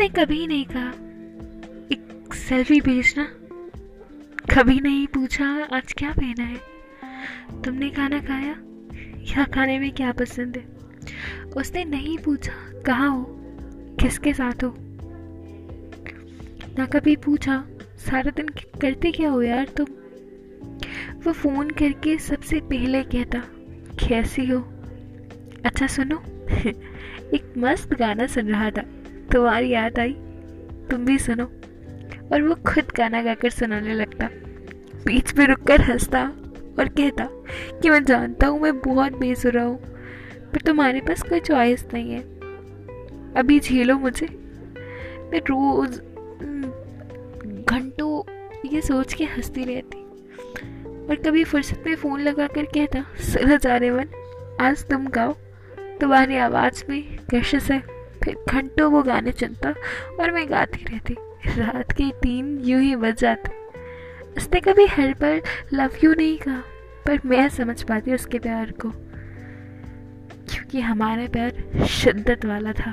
उसने कभी नहीं कहा। एक सेल्फी भेजना कभी नहीं पूछा, आज क्या पहना है? तुमने खाना खाया? या खाने में क्या पसंद है? उसने नहीं पूछा, कहाँ हो? किसके साथ हो? ना कभी पूछा, सारा दिन करते क्या हो यार तुम? वो फ़ोन करके सबसे पहले कहता, कैसी हो? अच्छा सुनो, एक मस्त गाना सुन रहा था। तुम्हारी याद आई? तुम भी सुनो। और वो खुद गाना गाकर सुनाने लगता। बीच में रुक कर हंसता और कहता कि मैं जानता हूँ, मैं बहुत बेसुरा हूँ, पर तुम्हारे पास कोई चॉइस नहीं है। अभी झेलो मुझे। मैं रोज़, घंटों ये सोच के हंसती रहती। और कभी फुर्सत में फ़ोन लगा कर कहता, सुनो जाने मन, आज तुम गाओ। तुम्हारी आवाज़ में कशिश है। फिर घंटों वो गाने चुनता और मैं गाती रहती। रात के तीन यूँ ही बज जाते। उसने कभी हर पर लव यू नहीं कहा, पर मैं समझ पाती उसके प्यार को, क्योंकि हमारा प्यार शिद्दत वाला था।